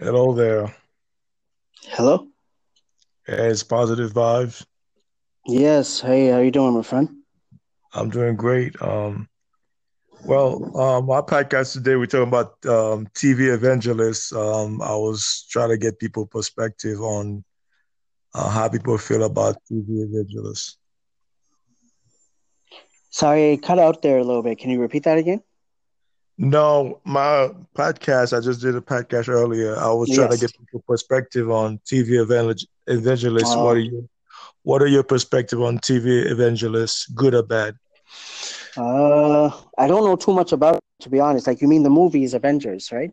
Hello there. Hello. Hey, it's positive vibes. Yes. Hey, how you doing, my friend? I'm doing great. Um, well, um, our podcast today we're talking about um, TV evangelists. Um, I was trying to get people perspective on uh, how people feel about TV evangelists. Sorry, I cut out there a little bit. Can you repeat that again? No, my podcast, I just did a podcast earlier. I was trying to get people perspective on TV evangel- evangelists. What are Uh, you, what are your perspective on TV evangelists, good or bad? uh, I don't know too much about it, to be honest. Like, you mean the movies Avengers, right?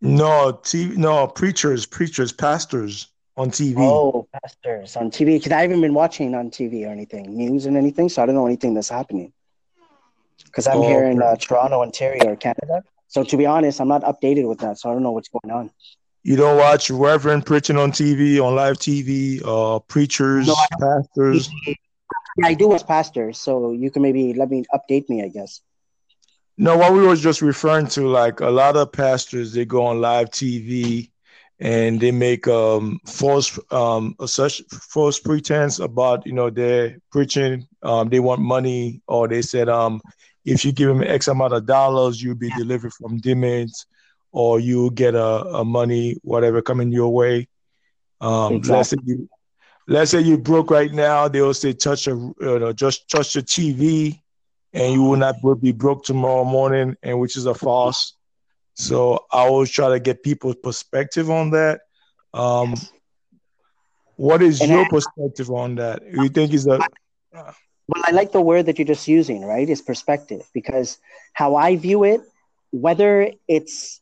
No, TV, no, preachers, preachers, pastors on TV. Oh, pastors on TV. Because I haven't been watching on TV or anything, news and anything, so I don't know anything that's happening. Because I'm Oh, here in uh, Toronto, Ontario, Canada. So to be honest, I'm not updated with that, so I don't know what's going on. You don't watch Reverend preaching on TV, on live TV, uh, preachers, don't. pastors. Yeah, I do watch pastors, so you can maybe let me update me, I guess. No, what we was just referring to, like a lot of pastors, they go on live TV and they make um false um such false pretense about you know they're preaching, um they want money, or they said um if you give them X amount of dollars, you'll be delivered from demons, or you'll get a, a money whatever coming your way. Um, let's say you let's say you broke right now, they'll say touch a you know just touch your TV and you will not be broke tomorrow morning, and which is a false. So I always try to get people's perspective on that. Um, what is And your I, perspective on that? You think is a Well, I like the word that you're just using, right? Is perspective because how I view it, whether it's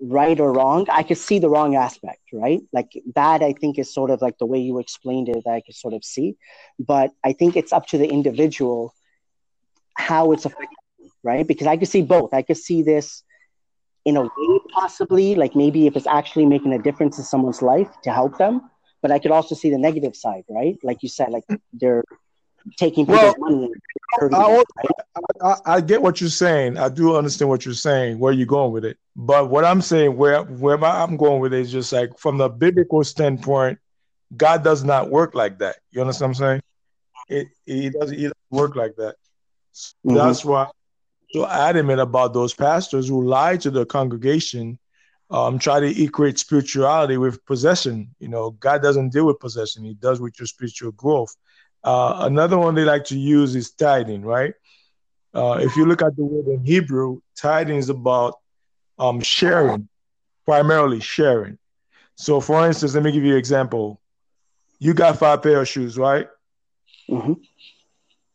right or wrong, I could see the wrong aspect, right? Like that, I think is sort of like the way you explained it, that I could sort of see. But I think it's up to the individual how it's affecting, right? Because I could see both. I could see this in a way, possibly, like maybe if it's actually making a difference in someone's life to help them. But I could also see the negative side, right? Like you said, like they're taking well. money I, right? I I get what you're saying. I do understand what you're saying. Where you're going with it, but what I'm saying, where where I'm going with it is just like from the biblical standpoint, God does not work like that. You understand what I'm saying? It He doesn't, doesn't work like that. So hmm that's why I'm so adamant about those pastors who lie to the congregation, um, try to equate spirituality with possession. You know, God doesn't deal with possession; He does with your spiritual growth. Uh, another one they like to use is tithing, right? Uh, if you look at the word in Hebrew, tithing is about um, sharing, primarily sharing. So, for instance, let me give you an example. You got five pair of shoes, right? hmm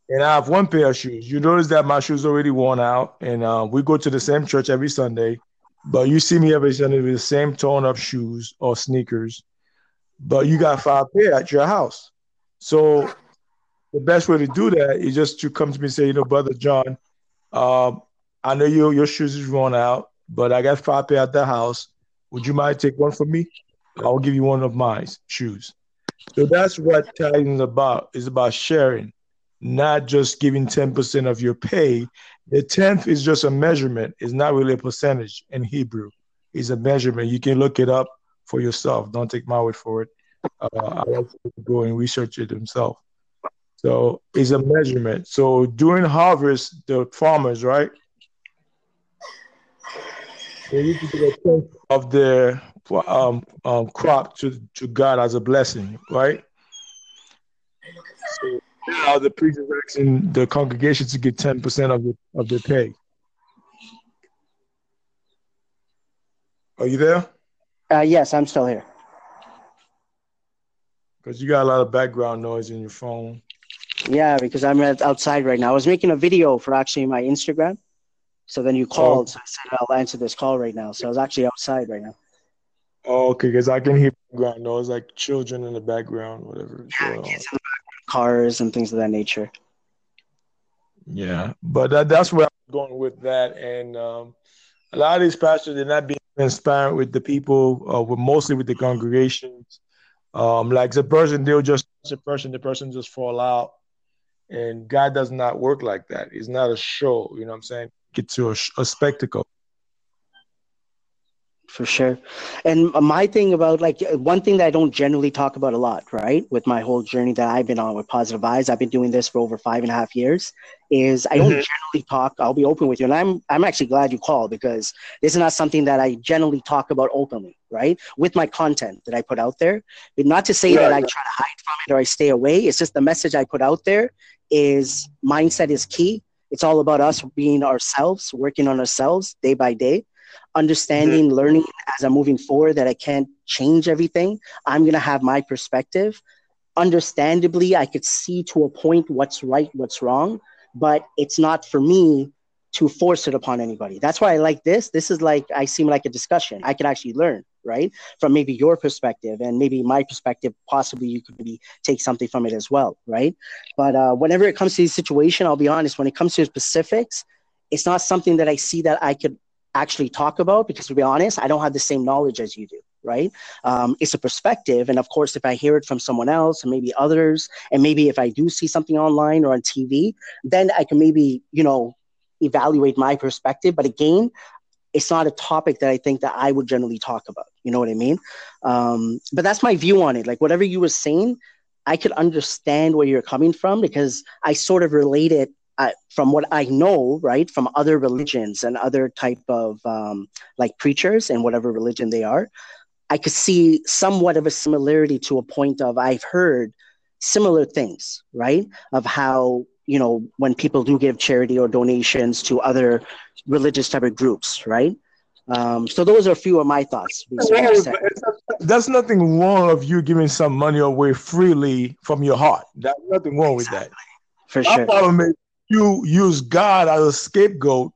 and I have one pair of shoes. You notice that my shoes already worn out, and uh, we go to the same church every Sunday. But you see me every Sunday with the same torn up shoes or sneakers. But you got five pair at your house. So the best way to do that is just to come to me and say, you know, brother John, um, I know your your shoes is worn out, but I got five pair at the house. Would you mind take one for me? I'll give you one of my shoes. So that's what tithing is about. It's about sharing, not just giving 10% of your pay. The tenth is just a measurement. It's not really a percentage in Hebrew. It's a measurement. You can look it up for yourself. Don't take my word for it. Uh, I like to go and research it himself. So it's a measurement. So during harvest, the farmers, right, they need to give a tenth of their um, um, crop to, to God as a blessing, right? So now the priest is asking the congregation to get 10% of the, of their pay. Are you there? Uh, yes, I'm still here. Because you got a lot of background noise in your phone. Yeah, because I'm outside right now. I was making a video for actually my Instagram. So then you Oh, called. So I said I'll answer this call right now. So I was actually outside right now. oh, okay, because I can hear background noise, like children in the background, whatever. Yeah, So, kids in the background, cars and things of that nature. yeah, but that, that's where I'm going with that. And um, a lot of these pastors, they're not being transparent with the people, uh, with mostly with the congregations. Um, like the person, they'll just the person, the person just fall out. And God does not work like that. It's not a show, you know what I'm saying? Get to a, a spectacle. For sure. And my thing about like one thing that I don't generally talk about a lot, right? With my whole journey that I've been on with Positive Vibes, I've been doing this for over five and a half years. Is I don't mm-hmm. generally talk. I'll be open with you, and I'm I'm actually glad you called because this is not something that I generally talk about openly, right? With my content that I put out there, but not to say yeah, that I try to hide from it or I stay away. It's just the message I put out there is mindset is key. It's all about us being ourselves, working on ourselves day by day understanding, mm-hmm. learning as I'm moving forward that I can't change everything. I'm going to have my perspective. Understandably, I could see to a point what's right, what's wrong, but it's not for me to force it upon anybody. That's why I like this. This is like, I seem like a discussion. I can actually learn, right? From maybe your perspective and maybe my perspective, possibly you could maybe take something from it as well, right? But uh, whenever it comes to the situation, I'll be honest, when it comes to specifics, it's not something that I see that I could actually talk about because to be honest i don't have the same knowledge as you do right? Um, it's a perspective. And of course if i hear it from someone else and maybe others and maybe if i do see something online or on tv then i can maybe you know evaluate my perspective. But again it's not a topic that i think that i would generally talk about. You know what i mean? Um, but that's my view on it. Like whatever you were saying i could understand where you're coming from because i sort of relate it I, from what I know, right, from other religions and other type of um, like preachers and whatever religion they are, I could see somewhat of a similarity to a point of I've heard similar things, right, of how you know when people do give charity or donations to other religious type of groups, right. Um, so those are a few of my thoughts. That's nothing wrong of you giving some money away freely from your heart. There's nothing wrong exactly. with that. For My sure. problem is you use God as a scapegoat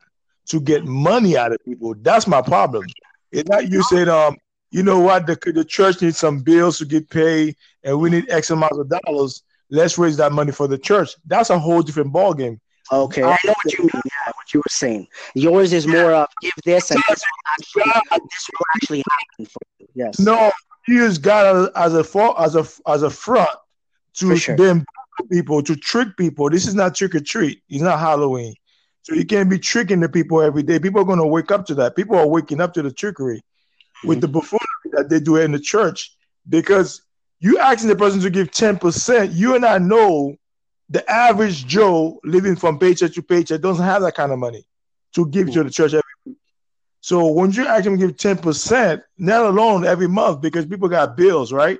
to get money out of people. That's my problem. It's not you said, um, you know what, the, the church needs some bills to get paid and we need X amount of dollars. Let's raise that money for the church. That's a whole different ballgame. Okay, I know what you mean. Yeah, what you were saying. Yours is more of give this and this will actually, this will actually happen for you. Yes. No, you use God as a as a as a front to sure. then people to trick people. This is not trick or treat. It's not Halloween. So you can't be tricking the people every day. People are going to wake up to that. People are waking up to the trickery mm-hmm. with the buffoonery that they do in the church because you asking the person to give 10%, you and I know the average Joe living from paycheck to paycheck doesn't have that kind of money to give mm-hmm. to the church every week. So when you ask them to give 10%, not alone every month because people got bills, right?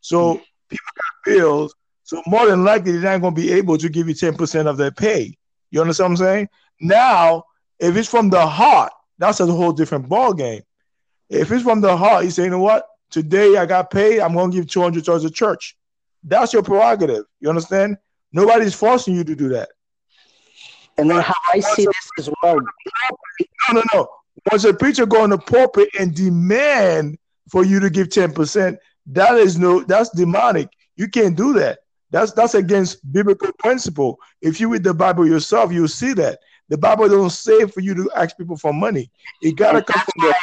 So mm-hmm. people got bills. So more than likely, they're not going to be able to give you 10% of their pay. You understand what I'm saying? Now, if it's from the heart, that's a whole different ball game. If it's from the heart, you say, you know what? Today I got paid. I'm going to give 200 towards the church. That's your prerogative. You understand? Nobody's forcing you to do that. And then how I see this as well. No, no, no. Once a preacher go in the pulpit and demand for you to give 10%, that is no, that's demonic. You can't do that. That's that's against biblical principle. If you read the Bible yourself, you'll see that the Bible doesn't say for you to ask people for money. It gotta come from the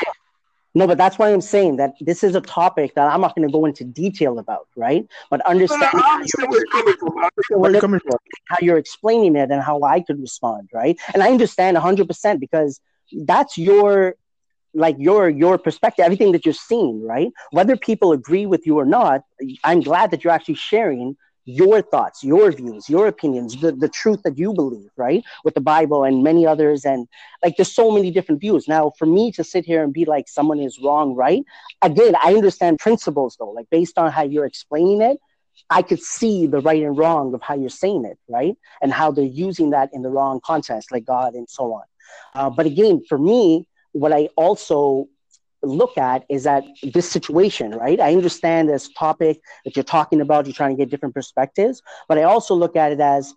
no, but that's why I'm saying that this is a topic that I'm not going to go into detail about, right? But understand, no, how, you're coming from. how you're explaining it and how I could respond, right? And I understand 100% because that's your like your your perspective everything that you're seeing right whether people agree with you or not i'm glad that you're actually sharing your thoughts, your views, your opinions, the, the truth that you believe, right? With the Bible and many others. And like there's so many different views. Now, for me to sit here and be like someone is wrong, right? Again, I understand principles though, like based on how you're explaining it, I could see the right and wrong of how you're saying it, right? And how they're using that in the wrong context, like God and so on. Uh, but again, for me, what I also look at is that this situation, right? I understand this topic that you're talking about, you're trying to get different perspectives, but I also look at it as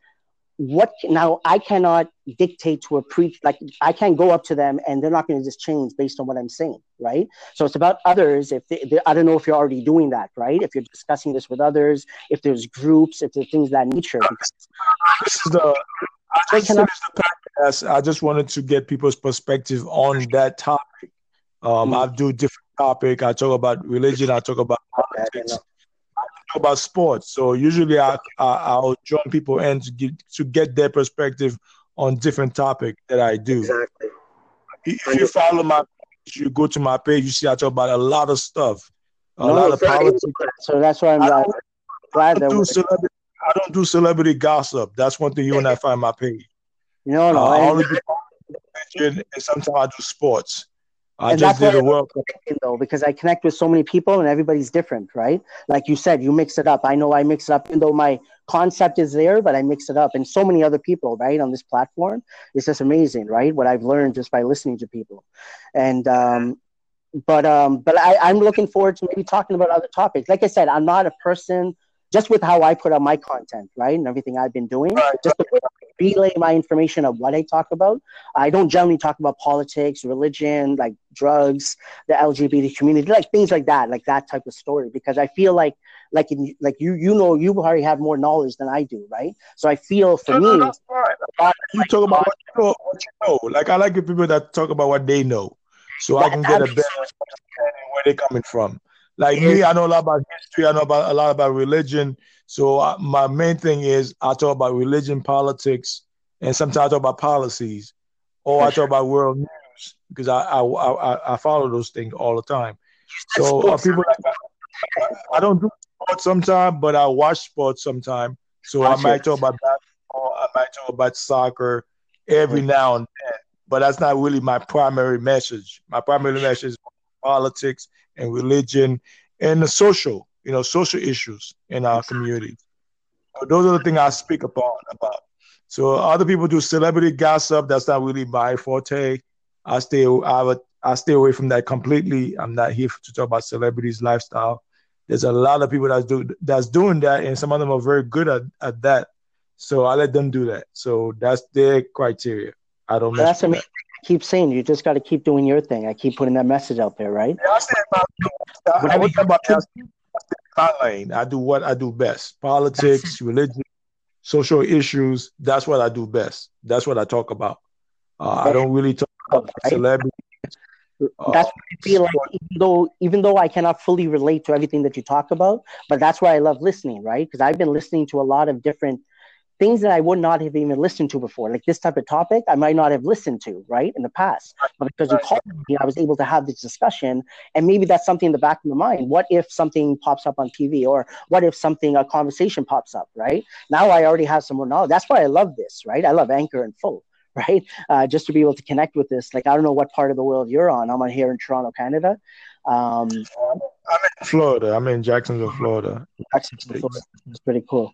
what now I cannot dictate to a preach like I can't go up to them and they're not going to just change based on what I'm saying, right? So it's about others. If they, they, I don't know if you're already doing that, right? If you're discussing this with others, if there's groups, if there's things that nature. This is the I just, uh, the I just wanted to get people's perspective on that topic um, mm. I do different topic. I talk about religion. I talk about politics. I talk about sports. So usually I, I will join people in to get to get their perspective on different topic that I do. Exactly. If you follow my page, you go to my page, you see I talk about a lot of stuff, a no, lot of politics. So that's why I'm glad, glad that do celebrity, I don't do celebrity gossip. That's one thing you and I find my page. No, no. Uh, I only do and sometimes I do sports. I and just did a World. Though, because I connect with so many people and everybody's different, right? Like you said, you mix it up. I know I mix it up, even though my concept is there, but I mix it up. And so many other people, right, on this platform. It's just amazing, right? What I've learned just by listening to people. And um, but um, but I, I'm looking forward to maybe talking about other topics. Like I said, I'm not a person just with how I put out my content, right, and everything I've been doing, right. just to relay my information of what I talk about. I don't generally talk about politics, religion, like drugs, the LGBT community, like things like that, like that type of story, because I feel like, like, in, like you, you know, you already have more knowledge than I do, right? So I feel for no, me, no, right. you talk about what you, know, what you know. Like I like people that talk about what they know, so that, I can get a better understanding where they're coming from. Like me, I know a lot about history. I know about a lot about religion. So uh, my main thing is I talk about religion, politics, and sometimes I talk about policies, or I talk about world news because I I, I, I follow those things all the time. So uh, people like I don't do sports sometimes, but I watch sports sometimes. So I might talk about basketball, I might talk about soccer every now and then. But that's not really my primary message. My primary message is politics and religion and the social, you know, social issues in our community. Those are the things I speak upon about. So other people do celebrity gossip. That's not really my forte. I stay I would I stay away from that completely. I'm not here to talk about celebrities' lifestyle. There's a lot of people that's do that's doing that, and some of them are very good at, at that. So I let them do that. So that's their criteria. I don't. That's amazing keep saying you just got to keep doing your thing. I keep putting that message out there, right? Yeah, I say about, I, I, about my lane. I do what I do best: politics, religion, social issues. That's what I do best. That's what I talk about. Uh, I don't really talk about right? celebrities. That's what I feel like, even though even though I cannot fully relate to everything that you talk about, but that's why I love listening, right? Because I've been listening to a lot of different things that I would not have even listened to before, like this type of topic, I might not have listened to, right, in the past. But because you called me, I was able to have this discussion, and maybe that's something in the back of my mind. What if something pops up on TV, or what if something a conversation pops up, right? Now I already have some more knowledge. That's why I love this, right? I love Anchor and full right? Uh, just to be able to connect with this. Like, I don't know what part of the world you're on. I'm on here in Toronto, Canada. Um, I'm in Florida. I'm in Jacksonville, Florida. Jacksonville, Florida. It's pretty cool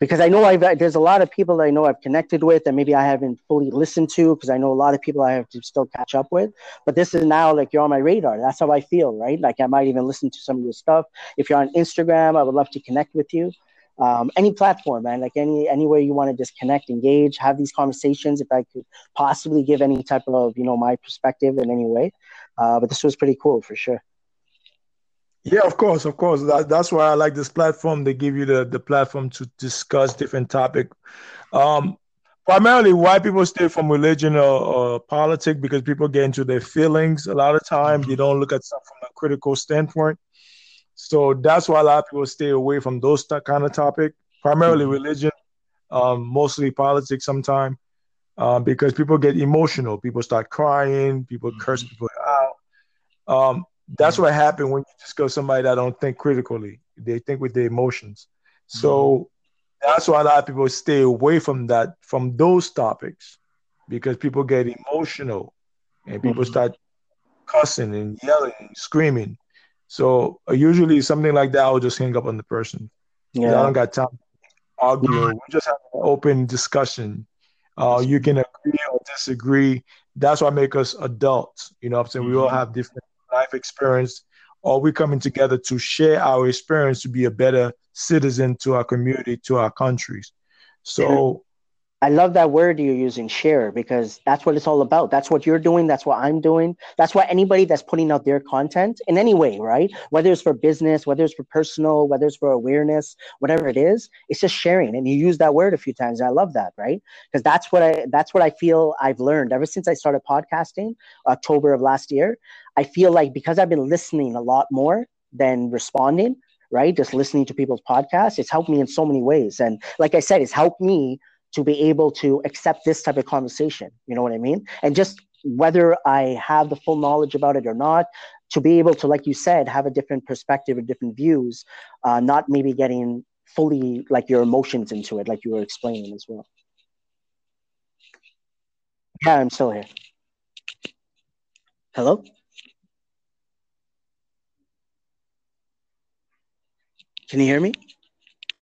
because I know I've there's a lot of people that I know I've connected with that maybe I haven't fully listened to because I know a lot of people I have to still catch up with. But this is now like you're on my radar. That's how I feel, right? Like I might even listen to some of your stuff. If you're on Instagram, I would love to connect with you. Um, any platform, man, like any anywhere you want to just connect, engage, have these conversations. If I could possibly give any type of you know my perspective in any way, uh, but this was pretty cool for sure. Yeah, of course, of course. That, that's why I like this platform. They give you the, the platform to discuss different topic. Um, primarily, why people stay from religion or, or politics because people get into their feelings. A lot of time, they don't look at stuff from a critical standpoint. So that's why a lot of people stay away from those t- kind of topic. Primarily mm-hmm. religion, um, mostly politics. Sometimes uh, because people get emotional, people start crying, people curse mm-hmm. people out. Um, that's what happened when you just go somebody that don't think critically. They think with their emotions. So mm-hmm. that's why a lot of people stay away from that, from those topics, because people get emotional and people mm-hmm. start cussing and yelling and screaming. So uh, usually something like that, I'll just hang up on the person. Yeah, I don't got time to argue. We just have an open discussion. Uh, you can agree or disagree. That's what make us adults. You know what I'm saying? Mm-hmm. We all mm-hmm. have different life experience, or we coming together to share our experience to be a better citizen to our community, to our countries. So I love that word you're using, share, because that's what it's all about. That's what you're doing. That's what I'm doing. That's what anybody that's putting out their content in any way, right? Whether it's for business, whether it's for personal, whether it's for awareness, whatever it is, it's just sharing. And you use that word a few times. I love that, right? Because that's what I that's what I feel I've learned ever since I started podcasting, October of last year. I feel like because I've been listening a lot more than responding, right? Just listening to people's podcasts, it's helped me in so many ways. And like I said, it's helped me to be able to accept this type of conversation. You know what I mean? And just whether I have the full knowledge about it or not, to be able to, like you said, have a different perspective or different views, uh, not maybe getting fully like your emotions into it, like you were explaining as well. Yeah, I'm still here. Hello? Can you hear me?